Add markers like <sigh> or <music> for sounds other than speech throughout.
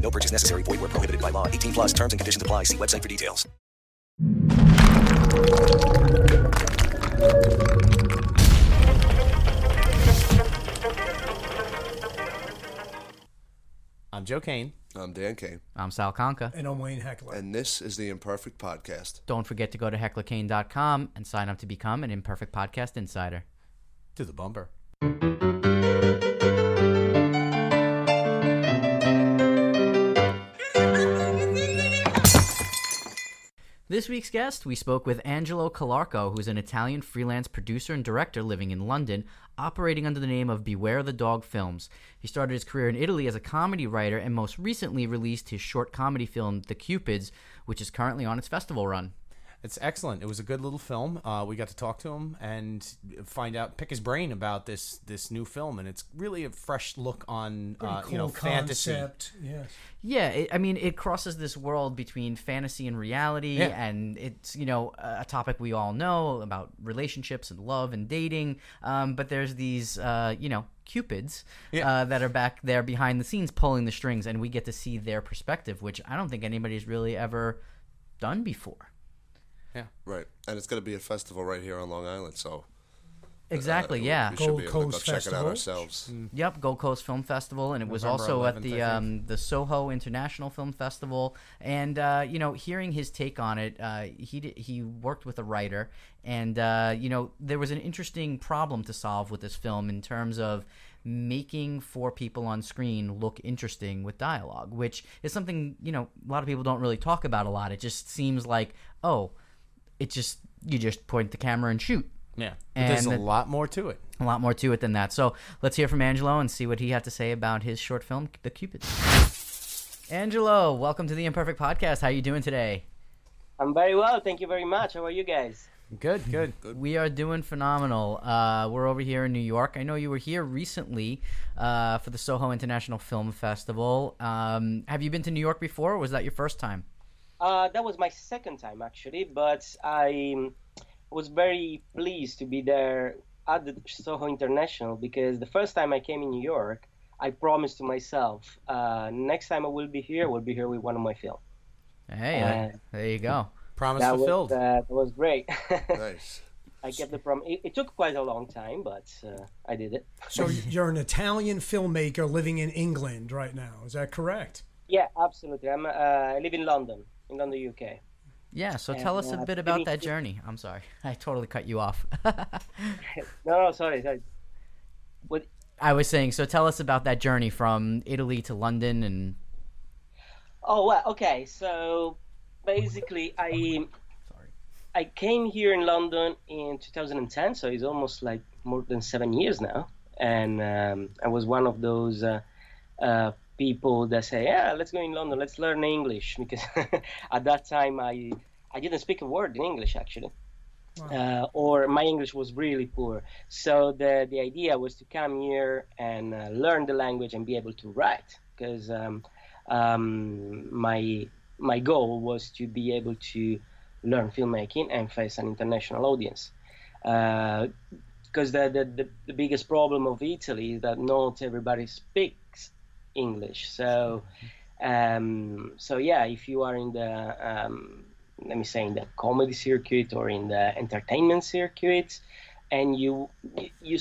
No purchase necessary. Void where prohibited by law. 18 plus terms and conditions apply. See website for details. I'm Joe Kane. I'm Dan Kane, I'm Sal Conca. And I'm Wayne Heckler. and this is the Imperfect Podcast. Don't forget to go to hecklerkane.com and sign up to become an Imperfect Podcast Insider. To the bumper. This week's guest, we spoke with Angelo Calarco, who's an Italian freelance producer and director living in London, operating under the name of Beware the Dog Films. He started his career in Italy as a comedy writer and most recently released his short comedy film, The Cupids, which is currently on its festival run. It's excellent. It was a good little film. Uh, we got to talk to him and find out, pick his brain about this this new film, and it's really a fresh look on Pretty uh, cool you know fantasy. concept. Yes. Yeah, it, I mean, it crosses this world between fantasy and reality, Yeah. and it's you know a a topic we all know about relationships and love and dating. Um, but there's these uh, you know cupids Yeah. uh, that are back there behind the scenes pulling the strings, and we get to see their perspective, which I don't think anybody's really ever done before. Right, and it's going to be a festival right here on Long Island, so Exactly. uh, yeah. we should Gold be able to go Coast check it Festival. out ourselves. Yep, Gold Coast Film Festival, and it was November also at 11th, the I um, the Soho International Film Festival. And uh, you know, hearing his take on it, uh, he d- he worked with a writer, and uh, you know, there was an interesting problem to solve with this film in terms of making four people on screen look interesting with dialogue, which is something you know a lot of people don't really talk about a lot. It just seems like oh, it just you just point the camera and shoot. Yeah, but there's a And lot more to it. A lot more to it than that. So let's hear from Angelo and see what he had to say about his short film, The Cupids. Angelo, welcome to the Imperfect Podcast. How are you doing today? I'm very well, thank you very much. How are you guys? Good, good, good. We are doing phenomenal. Uh, we're over here in New York. I know you were here recently uh, for the Soho International Film Festival. Um, have you been to New York before, or was that your first time? Uh, that was my second time actually, but I um, was very pleased to be there at the Soho International because the first time I came in New York, I promised to myself, uh, next time I will be here, I will be here with one of my films. Hey, Uh, there you go. Promise That was, fulfilled. uh, that was great. <laughs> Nice. I kept the promise. It, it took quite a long time, but uh, I did it. <laughs> So you're an Italian filmmaker living in England right now. Is that correct? Yeah, absolutely. I'm. Uh, I live in London, in the UK. Yeah, so tell us a uh, bit about that journey. I'm sorry, <laughs> I totally cut you off. <laughs> <laughs> No, no, sorry, sorry. What I was saying, so tell us about that journey from Italy to London and Oh well, okay. So basically, I Sorry. I came here in London in 2010, so it's almost like more than seven years now. And um, I was one of those uh, uh, people that say, "Yeah, let's go in London, let's learn English," because <laughs> at that time I I didn't speak a word in English actually. Uh, or my English was really poor. So the the idea was to come here and uh, learn the language and be able to write, because um, um, my my goal was to be able to learn filmmaking and face an international audience. Because the, the, the the biggest problem of Italy is that not everybody speaks English. So um, so yeah, if you are in the um, let me say in the comedy circuit or in the entertainment circuit, and you you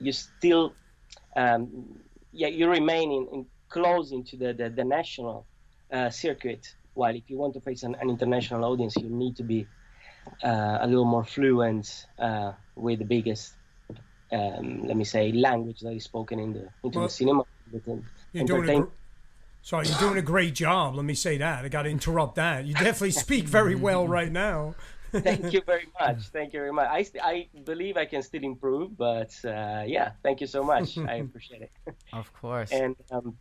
you still um, yeah you remain in, in close into the the, the national uh, circuit. While if you want to face an, an international audience, you need to be uh, a little more fluent uh, with the biggest um, let me say language that is spoken in the into Well, the cinema. Within You're doing a gr- Sorry, you're doing a great job. Let me say that. I got to interrupt that. You definitely speak very well <laughs> right now. thank you <laughs> very much. Thank you very much. I, st- I believe I can still improve, but uh, yeah, thank you so much. <laughs> I appreciate it. of course. And um,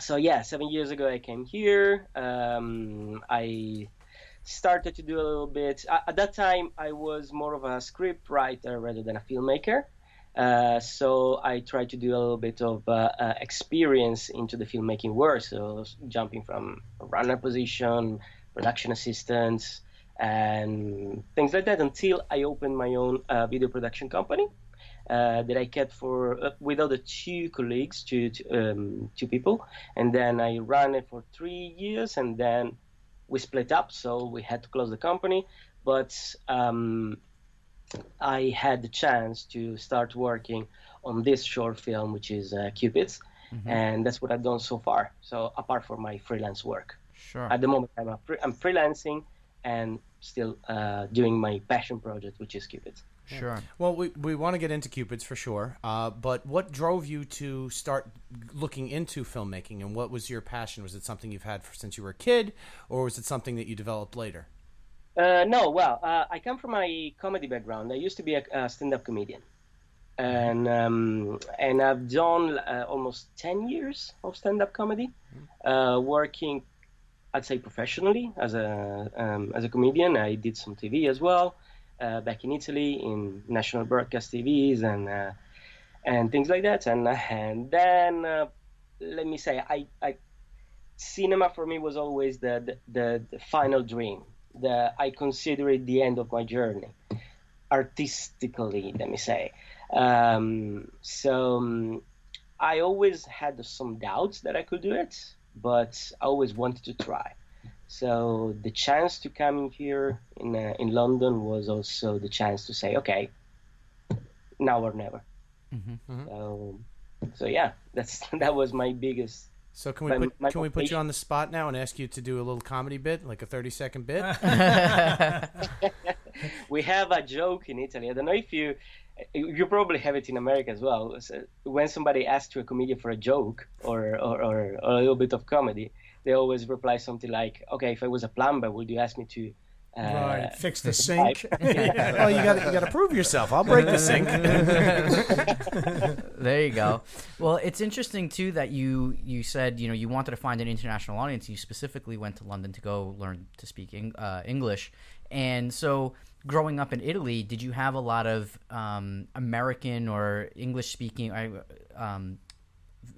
so yeah, seven years ago I came here. Um, I started to do a little bit. at that time, I was more of a script writer rather than a filmmaker. Uh, so I tried to do a little bit of uh, uh, experience into the filmmaking world. So jumping from runner position, production assistant, and things like that until I opened my own uh, video production company. Uh, that I kept for uh, with other two colleagues, two two, um, two people, and then I ran it for three years, and then we split up, so we had to close the company. But um, I had the chance to start working on this short film, which is uh, Cupids, mm-hmm. and that's what I've done so far. So apart from my freelance work, sure. At the moment, I'm a I'm freelancing and still uh, doing my passion project, which is Cupids. Sure. Well, we, we want to get into Cupids for sure. Uh, but what drove you to start looking into filmmaking, and what was your passion? Was it something you've had for, since you were a kid, or was it something that you developed later? Uh, no, well, uh, I come from a comedy background. I used to be a, a stand-up comedian, and um, and I've done uh, almost ten years of stand-up comedy, uh, working, I'd say professionally as a um, as a comedian. I did some TV as well, uh, back in Italy in national broadcast TVs and uh, and things like that. And and then let me say, I, I cinema for me was always the, the, the final dream the I consider it the end of my journey, artistically. Let me say. Um, so um, I always had some doubts that I could do it, but I always wanted to try. So the chance to come here in uh, in London was also the chance to say, okay, now or never. Mm-hmm, mm-hmm. So, so yeah, that's <laughs> that was my biggest so can we put, can we put you on the spot now and ask you to do a little comedy bit, like a thirty second bit? <laughs> <laughs> we have a joke in Italy. I don't know if you you probably have it in America as well. So when somebody asks to a comedian for a joke or, or, or, or a little bit of comedy, they always reply something like, "Okay, if I was a plumber, would you ask me to uh, right, fix the sink. <laughs> <laughs> well, you got you got to prove yourself. I'll break the sink. <laughs> there you go. Well, it's interesting too that you you said you know you wanted to find an international audience. You specifically went to London to go learn to speak uh, English, and so growing up in Italy, did you have a lot of um, American or English speaking? Um,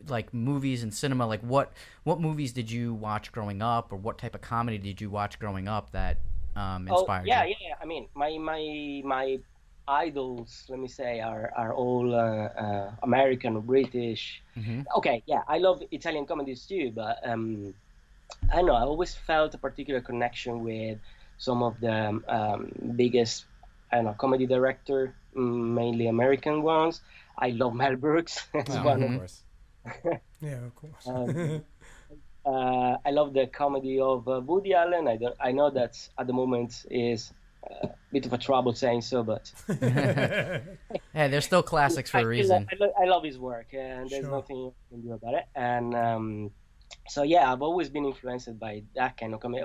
like movies and cinema like what what movies did you watch growing up or what type of comedy did you watch growing up that um, inspired oh, yeah, you? Yeah, yeah. I mean, my my my idols, let me say, are are all uh, uh, American or British. Mm-hmm. Okay, yeah, I love Italian comedies too, but um, I know I always felt a particular connection with some of the um, biggest, I don't know, comedy director, mm, mainly American ones. I love Mel Brooks. <laughs> oh, of course. <laughs> yeah, of course. um, <laughs> uh, I love the comedy of uh, Woody Allen. I, I know that at the moment is a bit of a trouble saying so, but <laughs> hey, they're still classics for a reason. I, I, I love his work, and there's sure. nothing you can do about it. And um, so, yeah, I've always been influenced by that kind of comedy.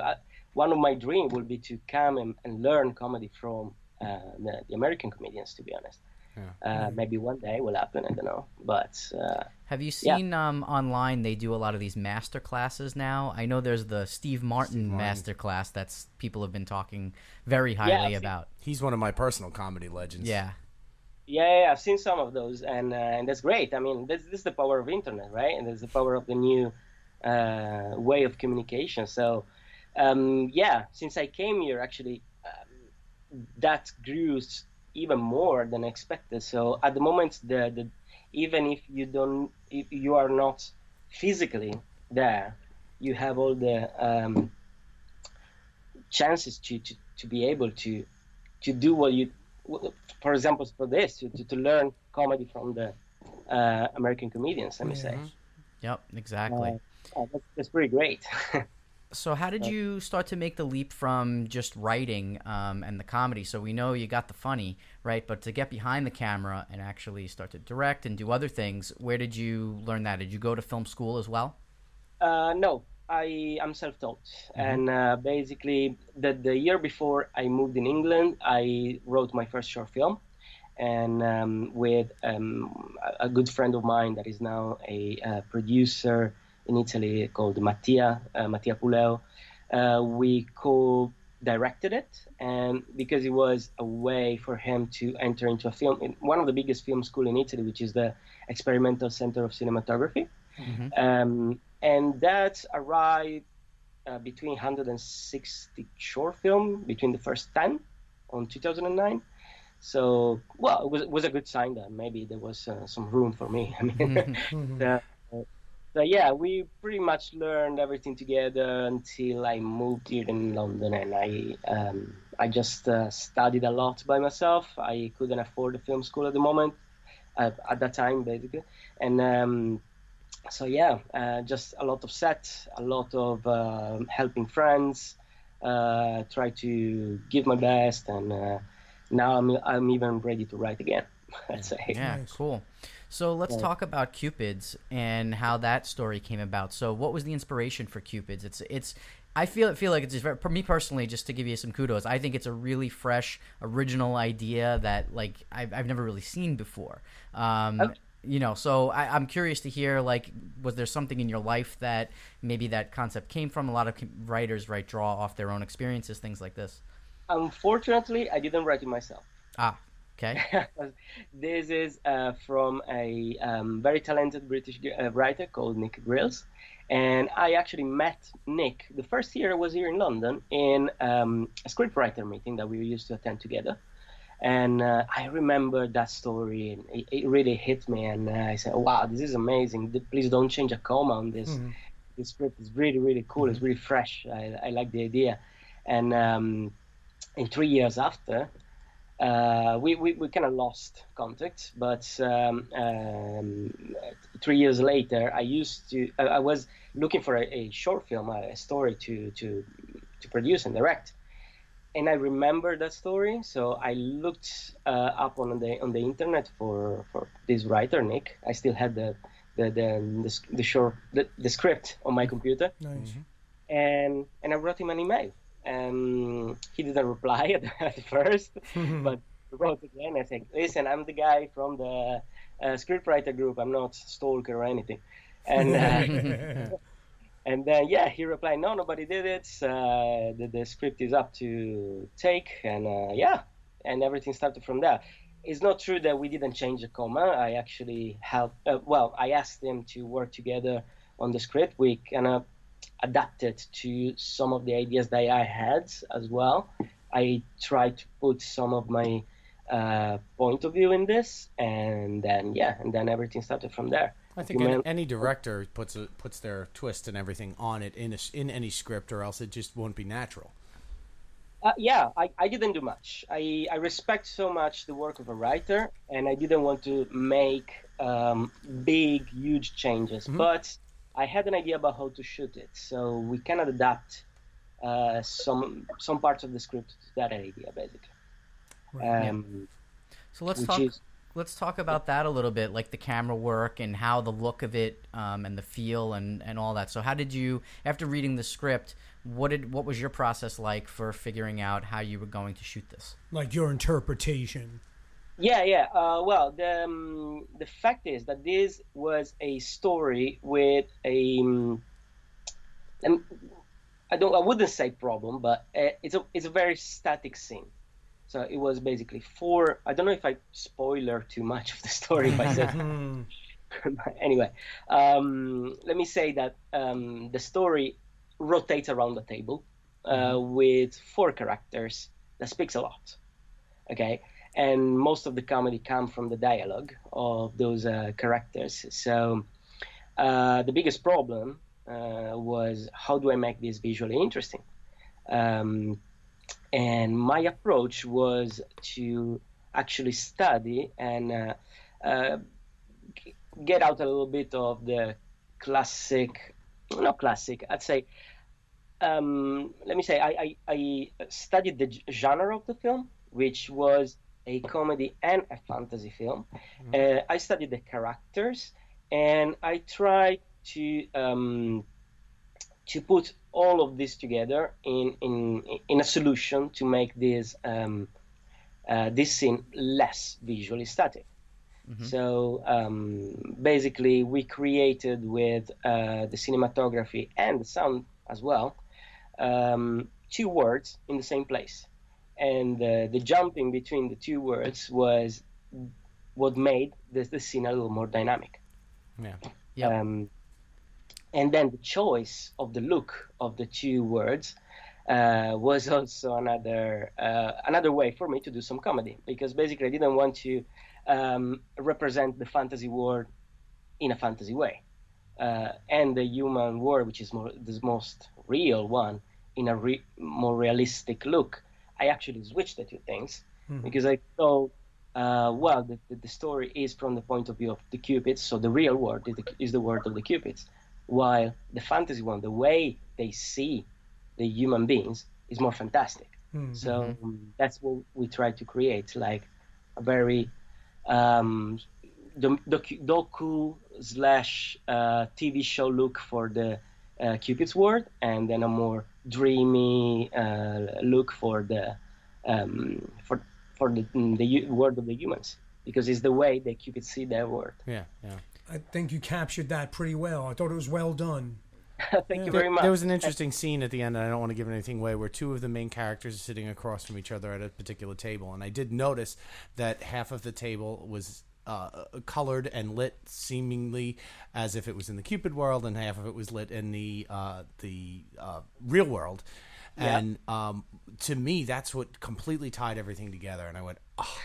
One of my dreams would be to come and, and learn comedy from uh, the, the American comedians, to be honest. Yeah. Uh. Maybe one day will happen. I don't know. But uh, have you seen yeah. um, online? They do a lot of these master classes now. I know there's the Steve Martin, Steve Martin. master class that's people have been talking very highly yeah, about. He's one of my personal comedy legends. Yeah. Yeah, I've seen some of those, and uh, and that's great. I mean, this, this is the power of internet, right? And there's the power of the new uh, way of communication. So, um, yeah, since I came here, actually, um, that grew even more than expected. So at the moment, the, the even if you don't, if you are not physically there, you have all the um, chances to, to, to be able to to do what you, for example, for this to, to, learn comedy from the uh, American comedians. Let me say. Yep, exactly. Uh, that's, that's pretty great. <laughs> So, how did you start to make the leap from just writing um, and the comedy? So, we know you got the funny, right? But to get behind the camera and actually start to direct and do other things, where did you learn that? Did you go to film school as well? Uh, no, I am self-taught, mm-hmm. and uh, basically, the the year before I moved in England, I wrote my first short film, and um, with um, a good friend of mine that is now a, a uh, producer in Italy called Mattia, uh, Mattia Puleo. Uh, we co directed it, and because it was a way for him to enter into a film in one of the biggest film school in Italy, which is the Experimental Center of Cinematography, um, and that arrived uh, between 160 short film between the first 10 on 2009. So, well, it was, it was a good sign that maybe there was uh, some room for me. <laughs> I mean, <laughs> uh, so yeah, we pretty much learned everything together until I moved here in London, and I um, I just uh, studied a lot by myself. I couldn't afford a film school at the moment, uh, at that time basically, and um, so yeah, uh, just a lot of set, a lot of uh, helping friends, uh, try to give my best, and uh, now I'm I'm even ready to write again. <laughs> Let's say. Yeah, cool. So let's talk about Cupids and how that story came about. So what was the inspiration for Cupids? It's it's I feel feel like it's just very, for me personally, just to give you some kudos. I think it's a really fresh, original idea that like I've, I've never really seen before. Um, Okay. You know, so I, I'm curious to hear like, was there something in your life that maybe that concept came from? A lot of writers right draw off their own experiences, things like this. Unfortunately, I didn't write it myself. Ah, okay. <laughs> this is uh, from a um, very talented British uh, writer called Nick Grills. And I actually met Nick the first year I was here in London in um, a scriptwriter meeting that we used to attend together. And uh, I remember that story, and it, it really hit me. And I said, "Wow, this is amazing! Please don't change a comma on this. This script is really, really cool. It's really fresh. I, I like the idea." And um, in three years after, uh, we, we, we kind of lost contact, but um, um, three years later, I used to I, I was looking for a, a short film, a, a story to, to to produce and direct, and I remember that story. So I looked uh, up on the on the internet for, for this writer Nick. I still had the the the, the, the short the, the script on my computer Nice. and and I wrote him an email. Um, he didn't reply <laughs> at, at first, <laughs> but I wrote again. I said, "Listen, I'm the guy from the uh, scriptwriter group. I'm not stalker or anything." And uh, <laughs> and then yeah, he replied, "No, nobody did it. Uh, the, the script is up to take." And uh, yeah, and everything started from there. It's not true that we didn't change a comma. I actually helped. Uh, well, I asked them to work together on the script. We kind of adapted to some of the ideas that I had as well. I tried to put some of my uh, point of view in this, and then yeah, and then everything started from there. I think any, any director puts a, puts their twist and everything on it in a, in any script, or else it just won't be natural. Uh, yeah, I, I didn't do much. I, I respect so much the work of a writer, and I didn't want to make um, big, huge changes. But I had an idea about how to shoot it, so we cannot adapt uh, some some parts of the script to that idea, basically. Um, So let's talk. is- Let's talk about that a little bit, like the camera work and how the look of it um, and the feel and, and all that. So, how did you, after reading the script, what did what was your process like for figuring out how you were going to shoot this? Like your interpretation. Yeah, yeah. Uh, well, the um, the fact is that this was a story with a. Um, I don't. I wouldn't say problem, but uh, it's a it's a very static scene. So it was basically four. I don't know if I spoiler too much of the story if I said. But <laughs> <laughs> anyway, um, let me say that um, the story rotates around the table uh, with four characters that speaks a lot. Okay, and most of the comedy come from the dialogue of those uh, characters. So uh, the biggest problem uh, was how do I make this visually interesting? Um, and my approach was to actually study and uh, uh, get out a little bit of the classic, not classic, I'd say. Um, let me say, I, I, I studied the genre of the film, which was a comedy and a fantasy film. Uh, I studied the characters, and I tried to um, to put all of this together in in in a solution to make this um, uh, this scene less visually static. So um, basically, we created with uh, the cinematography and the sound as well um, two words in the same place, and uh, the jumping between the two words was what made the, the scene a little more dynamic. Yeah. Yep. Um, and then the choice of the look of the two words uh, was also another uh, another way for me to do some comedy because basically I didn't want to um, represent the fantasy world in a fantasy way uh, and the human world, which is more the most real one, in a re- more realistic look. I actually switched the two things because I thought, uh, well, the, the, the story is from the point of view of the Cupids, so the real world is the, is the world of the Cupids, while the fantasy one, the way they see the human beings, is more fantastic. So um, that's what we try to create, like a very um, docu, docu slash uh, TV show look for the uh, Cupid's world, and then a more dreamy uh, look for the um, for for the the world of the humans, because it's the way the could see their world. Yeah. Yeah. I think you captured that pretty well. I thought it was well done. <laughs> Thank you very much. there was an interesting scene at the end, and I don't want to give anything away, where two of the main characters are sitting across from each other at a particular table, and I did notice that half of the table was uh, colored and lit, seemingly as if it was in the Cupid world, and half of it was lit in the uh, the uh, real world. Yeah. And um, to me, that's what completely tied everything together. And I went, oh,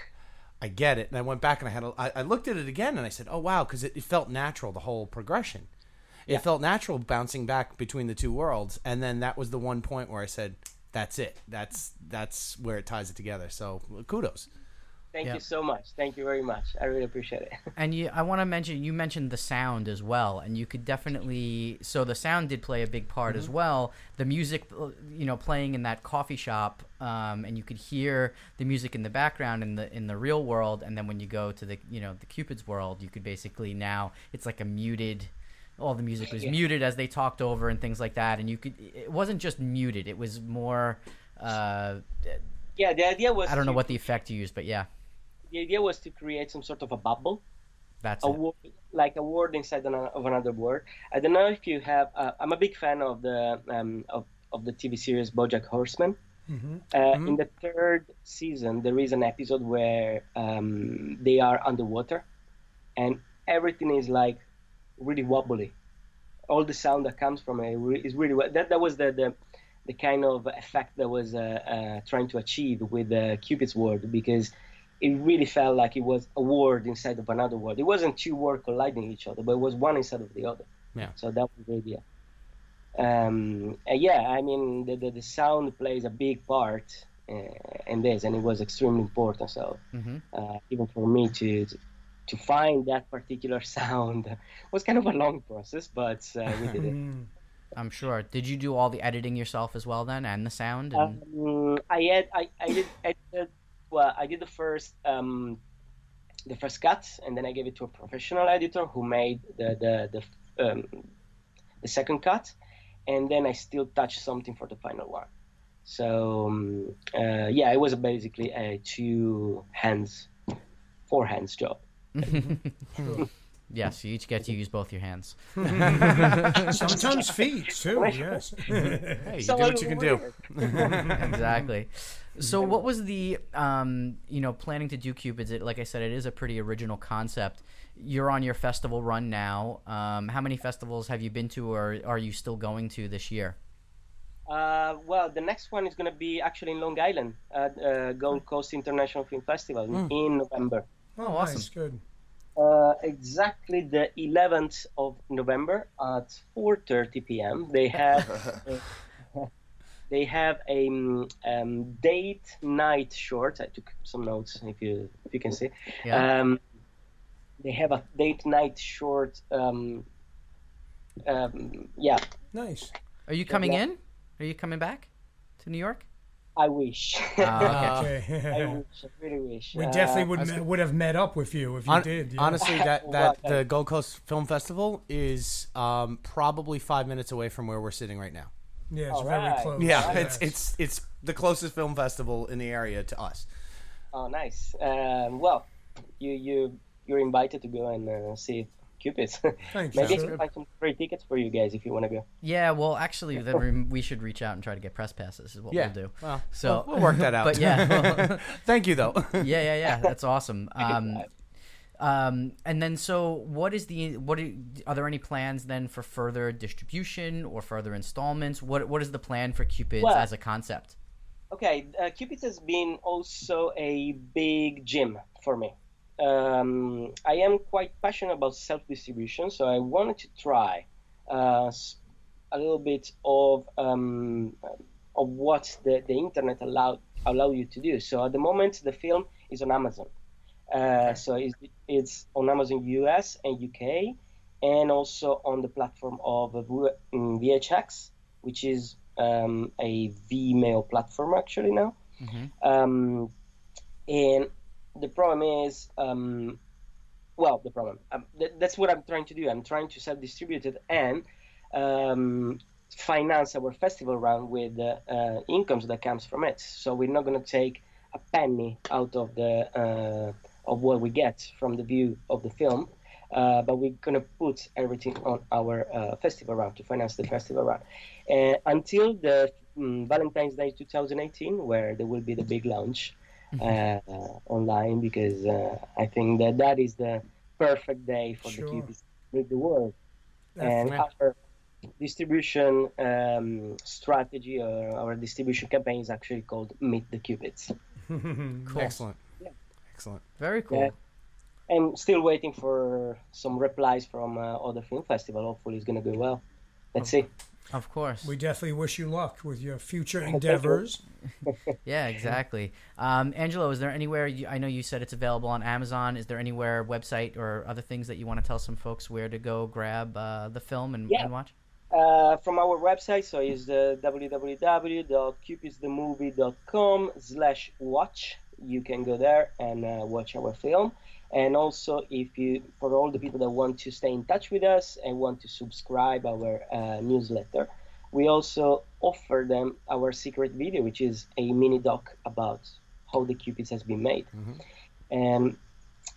I get it. And I went back and I had a, I, I looked at it again, and I said, oh wow, because it, it felt natural the whole progression it felt natural bouncing back between the two worlds and then that was the one point where i said that's it that's that's where it ties it together so kudos Thank Yeah. you so much. Thank you very much. I really appreciate it. <laughs> And you, I want to mention you mentioned the sound as well, and you could definitely. So the sound did play a big part as well. The music, you know, playing in that coffee shop, um, and you could hear the music in the background in the in the real world, and then when you go to the you know the Cupid's world, you could basically now it's like a muted. All the music was muted as they talked over and things like that, and you could. It wasn't just muted; it was more. Uh, yeah, the idea was I don't know what the effect you used, but yeah, the idea was to create some sort of a bubble that's a word, like a word inside an- of another word. I don't know if you have. Uh, I'm a big fan of the um, of, of the TV series BoJack Horseman. Uh, In the third season, there is an episode where um, they are underwater, and everything is like really wobbly. All the sound that comes from it is really that. That was the the, the kind of effect that was uh, uh, trying to achieve with the Cupid's word because it really felt like it was a word inside of another word. It wasn't two words colliding each other, but it was one inside of the other. Yeah. So that was the idea. Um, and yeah, I mean, the, the, the sound plays a big part uh, in this, and it was extremely important. So Mhm. uh, even for me to to find that particular <laughs> sound was kind of a long process, but uh, we did it. <laughs> I'm sure. Did you do all the editing yourself as well then, and the sound? And... Um, I had I, I did I did well I did the first um, the first cut and then I gave it to a professional editor who made the the the, um, the second cut and then I still touched something for the final one. So um, uh, yeah, it was basically a two hands, four hands job. <laughs> Yes, you each get to use both your hands. <laughs> Sometimes <laughs> feet too. Yes. <laughs> hey you So do what you can do exactly. So, what was the, um, you know, planning to do Cupids? It, like I said, it is a pretty original concept. You're on your festival run now. Um, how many festivals have you been to, or are you still going to this year? Uh, well, the next one is going to be actually in Long Island at uh, Gold Coast International Film Festival in November. Oh, awesome. nice. Good. Uh, exactly the 11th of November at 4:30 p.m. They have <laughs> uh, they have a um, um, date night short. I took some notes if you if you can see. Yeah. Um, they have a date night short. Um, um, yeah, Nice. Are you coming yeah. in? Are you coming back to New York? I wish. Oh, okay. <laughs> I <laughs> wish. I really wish. we Uh, definitely would me- gonna- would have met up with you if you Hon- did. yeah. honestly <laughs> that that uh, the gold coast film festival is um, probably five minutes away from where we're sitting right now yeah, it's All very right. close. yeah Yes. it's it's it's the closest film festival in the area to us Oh, nice. Um, well, you you you're invited to go and uh, see Cupids. <laughs> Thanks, Maybe I can find some free tickets for you guys if you want to go. Yeah, well, actually, then we- we should reach out and try to get press passes. Is what Yeah. we'll do. Well, So we'll, we'll work that out. <laughs> But yeah, <laughs> Thank you, though. yeah, yeah, yeah. That's awesome. Um, um, and then, so what is the what are, are there any plans then for further distribution or further installments? What what is the plan for Cupids Well- as a concept? Okay, uh, Cupid has been also a big gym for me. Um, I am quite passionate about self-distribution, so I wanted to try uh, a little bit of um, of what the, the internet allowed allow you to do. So at the moment, the film is on Amazon. Uh, so it's, it's on Amazon US and UK, and also on the platform of uh, V- mm, VHX, which is um, a Vimeo platform actually now. Um, and the problem is, um, well, the problem. Um, th- that's what I'm trying to do. I'm trying to self-distribute it and um, finance our festival run with the uh, incomes that comes from it. So we're not going to take a penny out of the uh, of what we get from the view of the film, uh, but we're going to put everything on our uh, festival run to finance the festival run uh, until the mm, Valentine's Day 2018, where there will be the big launch uh, online, because uh, I think that that is the perfect day for Sure. the Cupids to meet the world. And our distribution um, strategy or our distribution campaign is actually called Meet the Cupids. <laughs> Cool. Excellent. Excellent. Very cool. Yeah. I'm still waiting for some replies from uh, other film festival. Hopefully, it's gonna go well. Let's see. Of course. We definitely wish you luck with your future <laughs> endeavors. <laughs> Yeah, exactly. Um, Angelo, is there anywhere? You, I know you said it's available on Amazon. Is there anywhere, website or other things that you want to tell some folks where to go grab uh, the film and, Yeah. and watch? Uh, from our website, so it's uh, www.cupidsthemovie.com slash watch. You can go there and uh, watch our film. And also, if you, for all the people that want to stay in touch with us and want to subscribe our uh, newsletter, we also offer them our secret video, which is a mini doc about how the Cupids has been made. And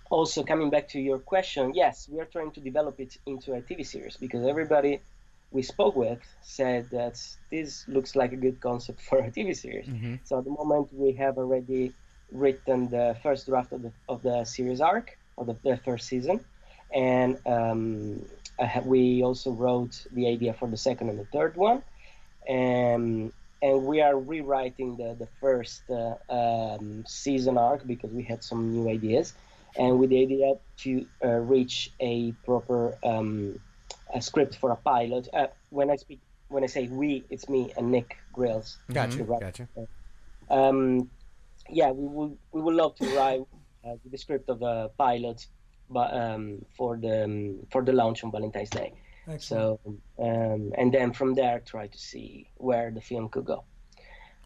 also coming back to your question, yes, we are trying to develop it into a TV series because everybody we spoke with said that this looks like a good concept <laughs> for a TV series. So at the moment, we have already written the first draft of the of the series arc of the, the first season, and um, have, we also wrote the idea for the second and the third one, and and we are rewriting the the first uh, um, season arc because we had some new ideas, and with the idea to uh, reach a proper um, a script for a pilot. Uh, when I speak, when I say we, it's me and Nick Grills. Gotcha. Gotcha. Um, yeah, we would we would love to write uh, the script of the pilot, but um, for the um, for the launch on Valentine's Day. Excellent. So um, and then from there try to see where the film could go,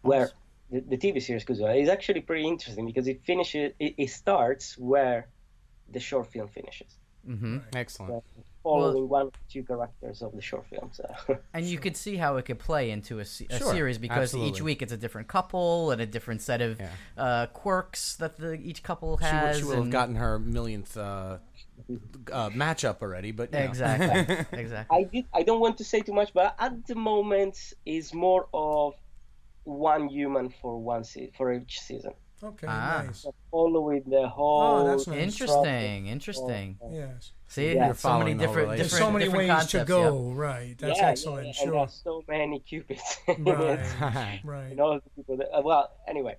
where the, the TV series could go. It's actually pretty interesting because it finishes. It, it starts where the short film finishes, Mm-hmm. Excellent. Following one or two characters of the short film. So <laughs> And you could see how it could play into a, a Sure, series because each week it's a different couple and a different set of Yeah. uh, quirks that the, each couple has. she will have gotten her millionth uh, uh, matchup already, but you know. exactly, <laughs> exactly. I did. I don't want to say too much, but at the moment, is more of one human for one se- for each season. Okay, Ah. nice. Following the whole. Oh, that's nice. Interesting, interesting. Yes. See, Yeah. there's so many Following the different, There's different, so many ways concepts, to go. Right. That's yeah, excellent. yeah, And Sure. there's so many <laughs> cupids. Right. <laughs> right. and all the people that, uh, well, anyway,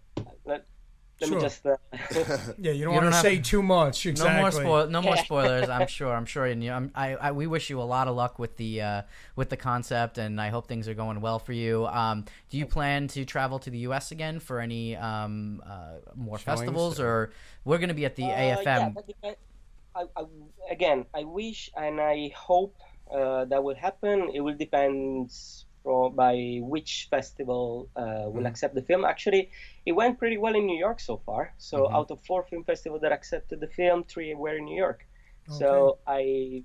let, let Sure. me just. Uh, <laughs> Yeah, you don't You want don't to say to- too much. No more spoil, no more spoilers. I'm <laughs> sure. I'm sure. And you know, I'm, I, I, we wish you a lot of luck with the, uh, with the concept, and I hope things are going well for you. Um, do you plan to travel to the U.S. again for any um, uh, more Showings festivals, or we're going to be at the Uh, yeah, AFM? that depend- I, I, again, I wish and I hope uh, that will happen. It will depend from by which festival uh, Mm-hmm. will accept the film. Actually, it went pretty well in New York so far. So Mm-hmm. out of four film festivals that accepted the film, three were in New York. So I.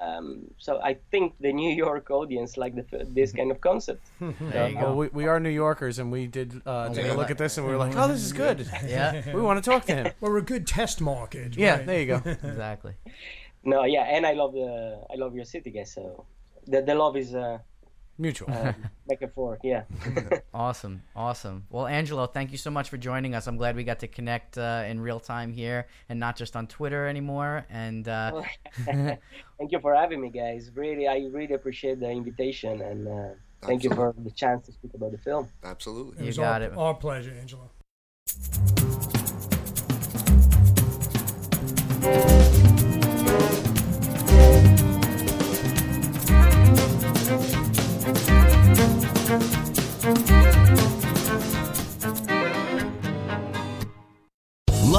Um, so I think the New York audience like the, this kind of concept. <laughs> There you Well, we, we are New Yorkers, and we did uh, take a yeah. look at this, and we were like, "Oh, this is good. <laughs> Yeah, We want to talk to him." We're a good test market. Yeah, right. there you go. <laughs> exactly. no, yeah, and I love the I love your city, guys. So the the love is uh, Mutual. uh back and forth. Yeah. <laughs> Awesome, awesome. Well, Angelo, thank you so much for joining us. I'm glad we got to connect uh, in real time here and not just on Twitter anymore. And uh, <laughs> thank you for having me, guys. Really, I really appreciate the invitation and uh, thank you for the chance to speak about the film. Absolutely. It You was got our, it. our pleasure, Angelo.